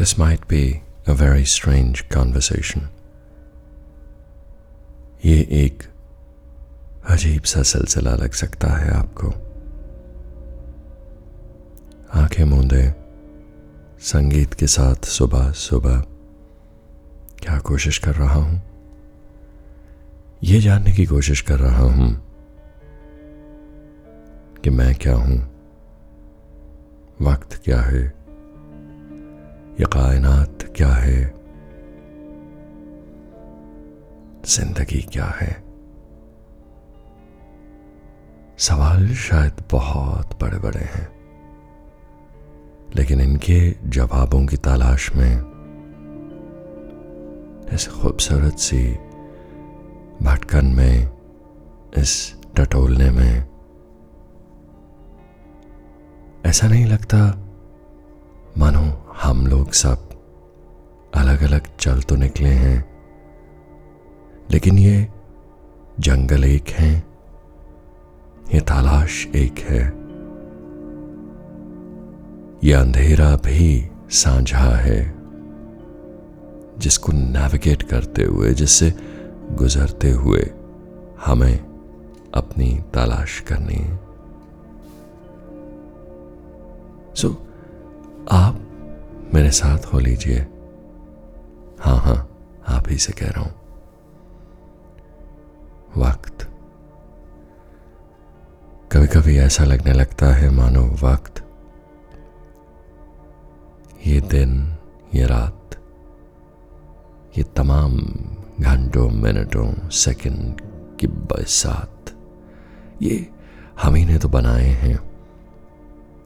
This might be a very strange conversation. ये एक अजीब सा सिलसिला लग सकता है आपको। आँखें मूंदे, संगीत के साथ सुबह सुबह क्या कोशिश कर रहा हूँ? ये जानने की कोशिश कर रहा हूँ कि मैं क्या हूँ? वक्त क्या है? ये कायनात क्या है? ज़िंदगी क्या है? सवाल शायद बहुत बड़े बड़े हैं। लेकिन इनके जवाबों की तलाश में इस खूबसूरत सी भटकन में, इस टटोलने में ऐसा नहीं लगता, मानो हम लोग सब अलग अलग चल तो निकले हैं लेकिन ये जंगल एक है ये तलाश एक है। ये अंधेरा भी साझा है जिसको नेविगेट करते हुए जिससे गुजरते हुए हमें अपनी तलाश करनी है। सो so, आप मेरे साथ हो लीजिए। हाँ हाँ आप ही से कह रहा हूँ। वक्त। कभी कभी ऐसा लगने लगता है, मानो वक्त। ये दिन, ये रात, ये तमाम घंटों, मिनटों, सेकंड की बरसात। ये हम ही ने तो बनाए हैं।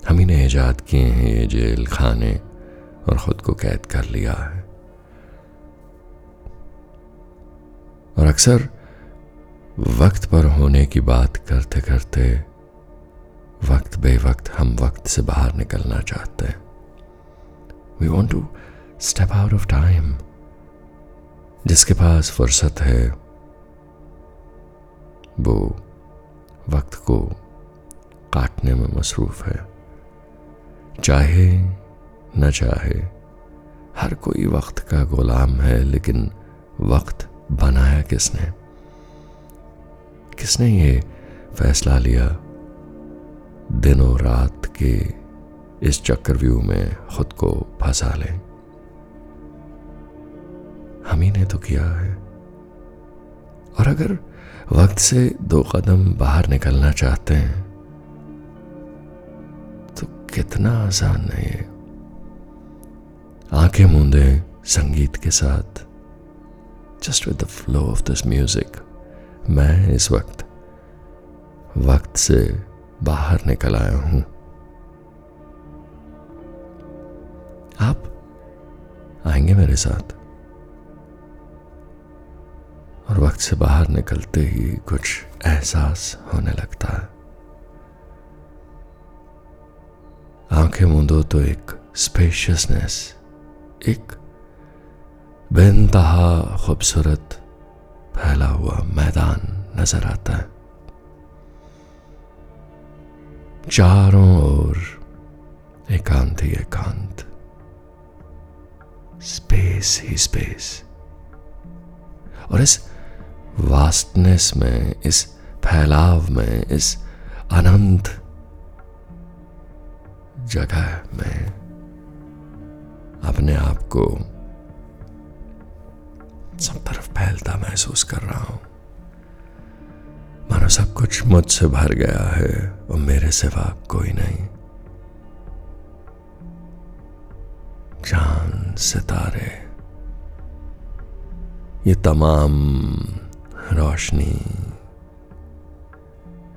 हम ही ने ईजाद किए हैं, ये जेल, खाने। और खुद को कैद कर लिया है। और अक्सर वक्त पर होने की बात करते करते वक्त बे वक्त हम वक्त से बाहर निकलना चाहते हैं। We want to step out of time जिसके पास फुर्सत है, वो वक्त को काटने में मसरूफ है। चाहे न चाहे। हर कोई वक्त का गुलाम है, लेकिन वक्त बनाया किसने? किसने ये फैसला लिया? दिनों रात के इस चक्रव्यूह में खुद को फंसा लें। हम ही ने तो किया है। और अगर वक्त से दो कदम बाहर निकलना चाहते हैं तो कितना आसान है ये। आँखें मूंदे संगीत के साथ। Just with the flow of this music मैं इस वक्त वक्त से बाहर निकल आया हूँ। आप आएँगे मेरे साथ। और वक्त से बाहर निकलते ही कुछ एहसास होने लगता है। आँखें मूंदो तो एक स्पेशियसनेस एक बेनतहा खूबसूरत फैला हुआ मैदान नज़र आता है। चारों ओर एकांत ही एकांत। स्पेस ही स्पेस। और इस वास्टनेस में, इस फैलाव में, इस अनंत जगह में अपने आप को सब तरफ़ फैलता महसूस कर रहा हूँ। मानो सब कुछ मुझसे भर गया है और मेरे सिवा कोई नहीं। चाँद, सितारे, ये तमाम रोशनी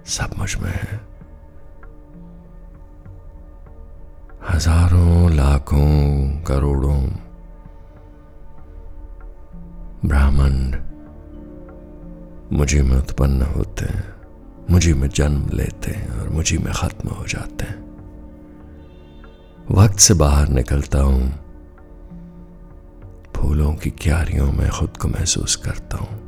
सब मुझमें है। हज़ारों, लाखों, करोड़ों ब्राह्मण मुझे में उत्पन्न होते हैं, मुझे में जन्म लेते हैं और मुझे में खत्म हो जाते हैं। वक्त से बाहर निकलता हूँ, फूलों की क्यारियों में खुद को महसूस करता हूँ।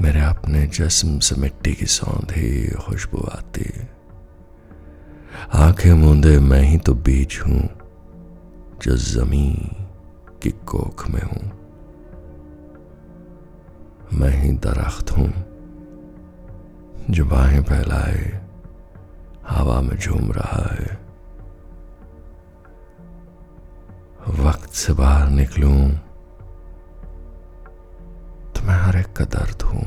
मेरे अपने जिस्म से मिट्टी की सौंधी खुशबू आती है। आँखें मूंदे, मैं ही तो बीज हूँ, जो जमी की कोख में हूँ। मैं ही दरख्त हूँ, जो बाहें फैलाए, हवा में झूम रहा है। वक्त से बाहर निकलूं तो मैं हर एक का दर्द हूँ,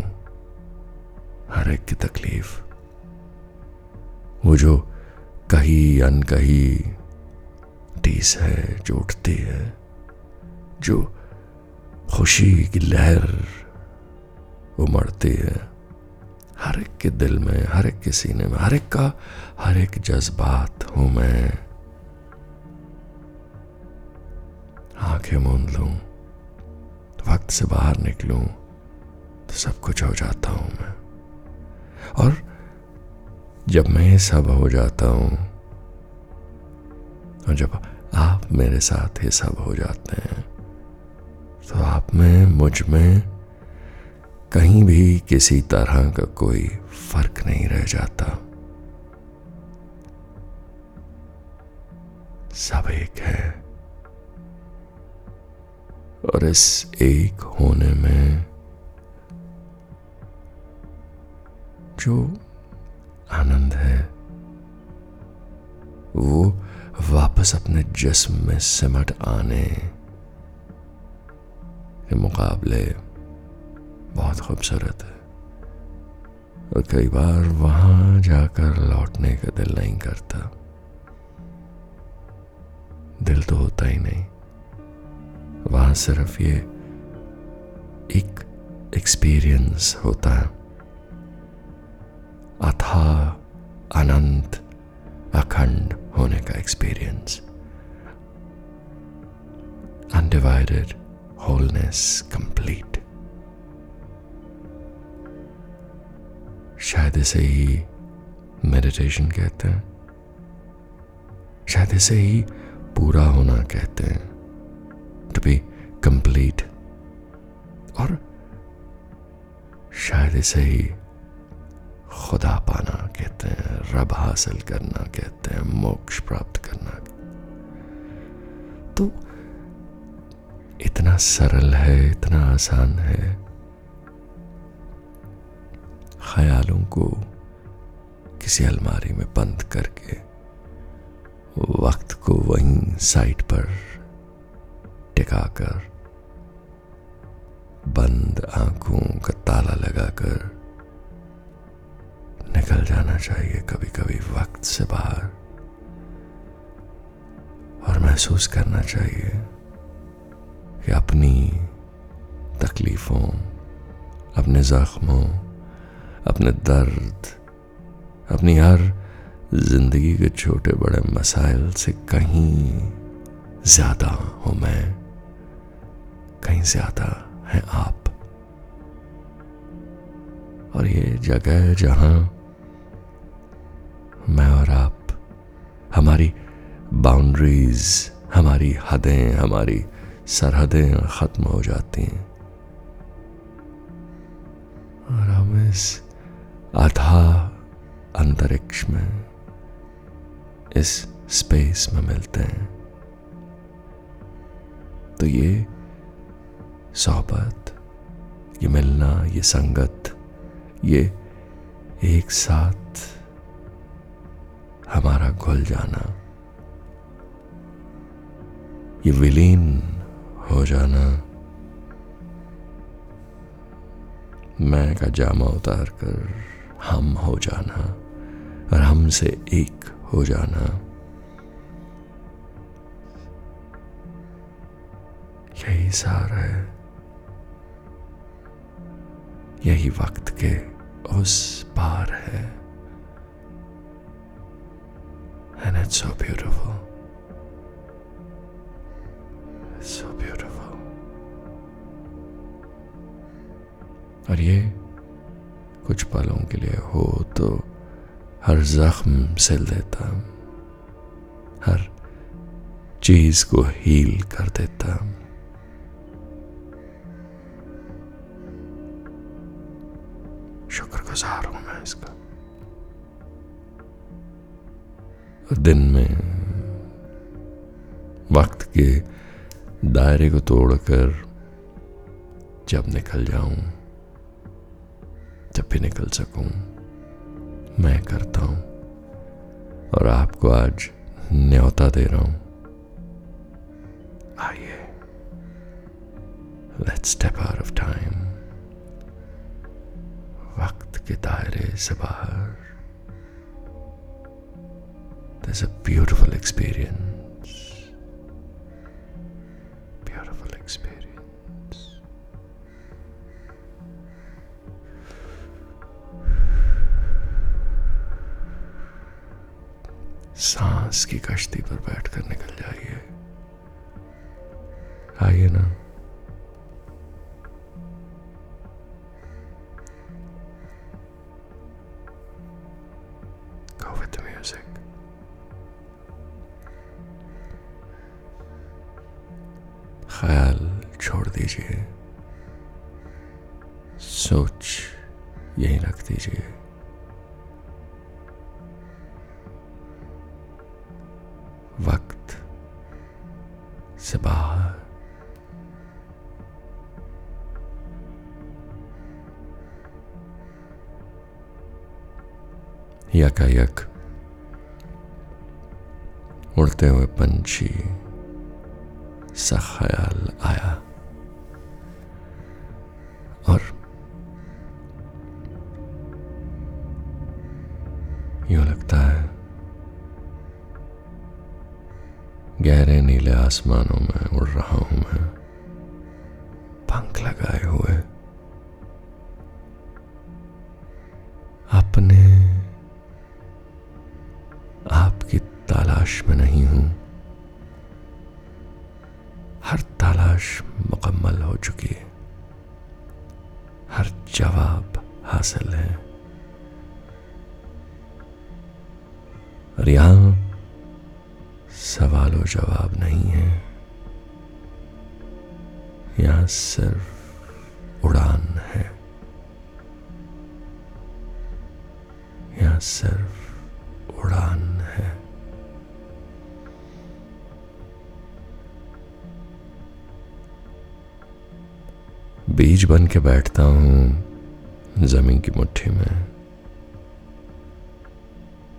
हर एक की तकलीफ़। वो जो कही अनकही टीस है जो उठती है, जो खुशी की लहर उमड़ती है। हर एक के दिल में, हर एक के सीने में, हर एक का, हर एक जज्बात हूँ मैं। आँखें मूंद लूँ, वक्त से बाहर निकलूं तो सब कुछ हो जाता हूँ मैं। और जब मैं सब हो जाता हूँ, और जब आप मेरे साथ ये सब हो जाते हैं तो आप में, मुझमें कहीं भी किसी तरह का कोई फ़र्क नहीं रह जाता। सब एक है। और इस एक होने में जो आनंद है। वो वापस अपने जिस्म में सिमट आने के मुकाबले बहुत खूबसूरत है। और कई बार वहाँ जाकर लौटने का दिल नहीं करता। दिल तो होता ही नहीं। वहाँ सिर्फ़ ये एक एक्सपीरियंस होता है। अनंत अखंड होने का एक्सपीरियंस अनडिवाइडेड होलनेस कंप्लीट शायद इसे ही मेडिटेशन कहते हैं. शायद इसे ही पूरा होना कहते हैं. टू बी कंप्लीट और शायद इसे ही खुदा पाना. रब हासिल करना कहते हैं, मोक्ष प्राप्त करना। तो इतना सरल है, इतना आसान है। ख्यालों को किसी अलमारी में बंद करके वक्त को वहीं साइट पर टिकाकर बंद आँखों का ताला लगाकर चाहिए कभी कभी वक्त से बाहर और महसूस करना चाहिए कि अपनी तकलीफों, अपने जख्मों, अपने दर्द, अपनी हर ज़िंदगी के छोटे बड़े मसाइल से कहीं ज़्यादा हूँ मैं, कहीं ज़्यादा है आप। और ये जगह जहाँ बाउंड्रीज हमारी हदें, हमारी सरहदें खत्म हो जाती हैं। और हम इस आधा अंतरिक्ष में, इस स्पेस में मिलते हैं। तो ये सोहबत, ये मिलना, ये संगत, ये एक साथ हमारा घुल जाना। ये विलीन हो जाना। मैं का जामा उतार कर हम हो जाना और हमसे एक हो जाना। यही सार है। यही वक्त के उस पार है। And it's so beautiful. So beautiful. और ये कुछ पलों के लिए हो तो हर जख्म सिल देता हर चीज़ को हील कर देता शुक्रगुजार हूँ मैं इसका। दिन में वक्त के दायरे को तोड़कर जब निकल जाऊँ जब भी निकल सकूँ, मैं करता हूँ। और आपको आज न्योता दे रहा हूँ। आइए let's step out of time वक्त के दायरे से बाहर। There's a beautiful experience. की कश्ती पर बैठकर निकल जाइए। आइए ना। ख्याल छोड़ दीजिए। सोच यहीं रख दीजिए। यकायक उड़ते हुए पंछी सा ख्याल आया और यूँ लगता है गहरे नीले आसमानों में उड़ रहा हूँ मैं तलाश में नहीं हूँ। हर तलाश मुकम्मल हो चुकी है। हर जवाब हासिल है। और यहाँ सवाल और जवाब नहीं है। यहाँ सिर्फ़ उड़ान है। यहाँ सिर्फ़ बीज बन के बैठता हूँ, ज़मीन की मुट्ठी में।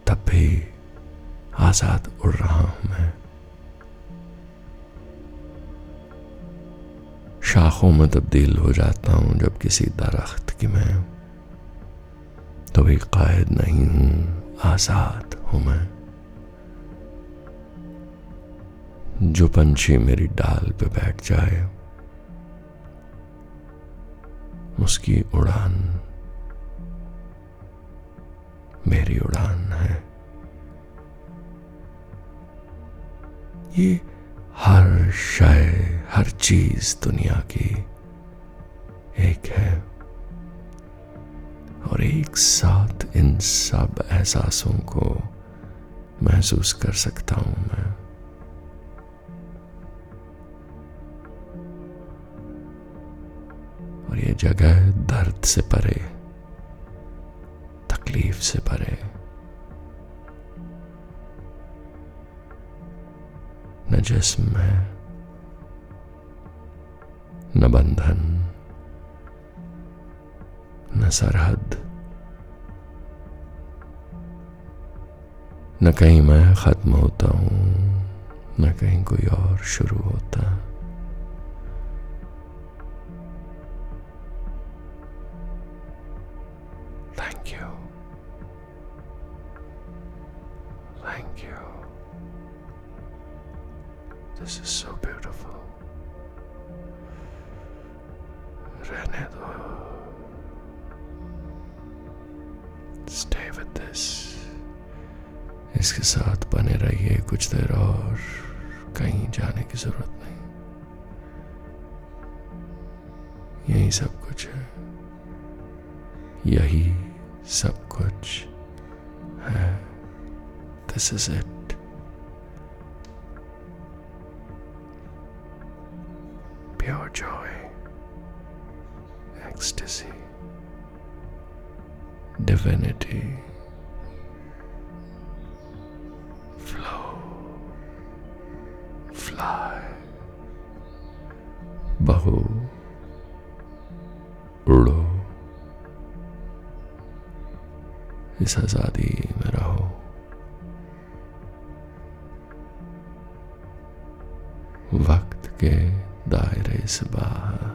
तब भी आज़ाद उड़ रहा हूँ मैं। शाखों में तब्दील हो जाता हूँ, जब किसी दरख्त की मैं। तो भी कायद नहीं हूँ, आज़ाद हूँ मैं। जो पंछी मेरी डाल पे बैठ जाए उसकी उड़ान। मेरी उड़ान है। ये हर शय, हर चीज़ दुनिया की एक है। और एक साथ इन सब एहसासों को महसूस कर सकता हूँ मैं। जगह दर्द से परे, तकलीफ़ से परे। न जिस्म है, न बंधन, न सरहद। न कहीं मैं खत्म होता हूँ, न कहीं कोई और शुरू होता। थैंक स्टे विद दिस इसके साथ बने रहिए कुछ देर और कहीं जाने की ज़रूरत नहीं। यही सब कुछ है। यही सब कुछ है। This is it divinity, flow. Fly बहो उड़ो इस आज़ादी में रहो वक्त के दायरे से बाहर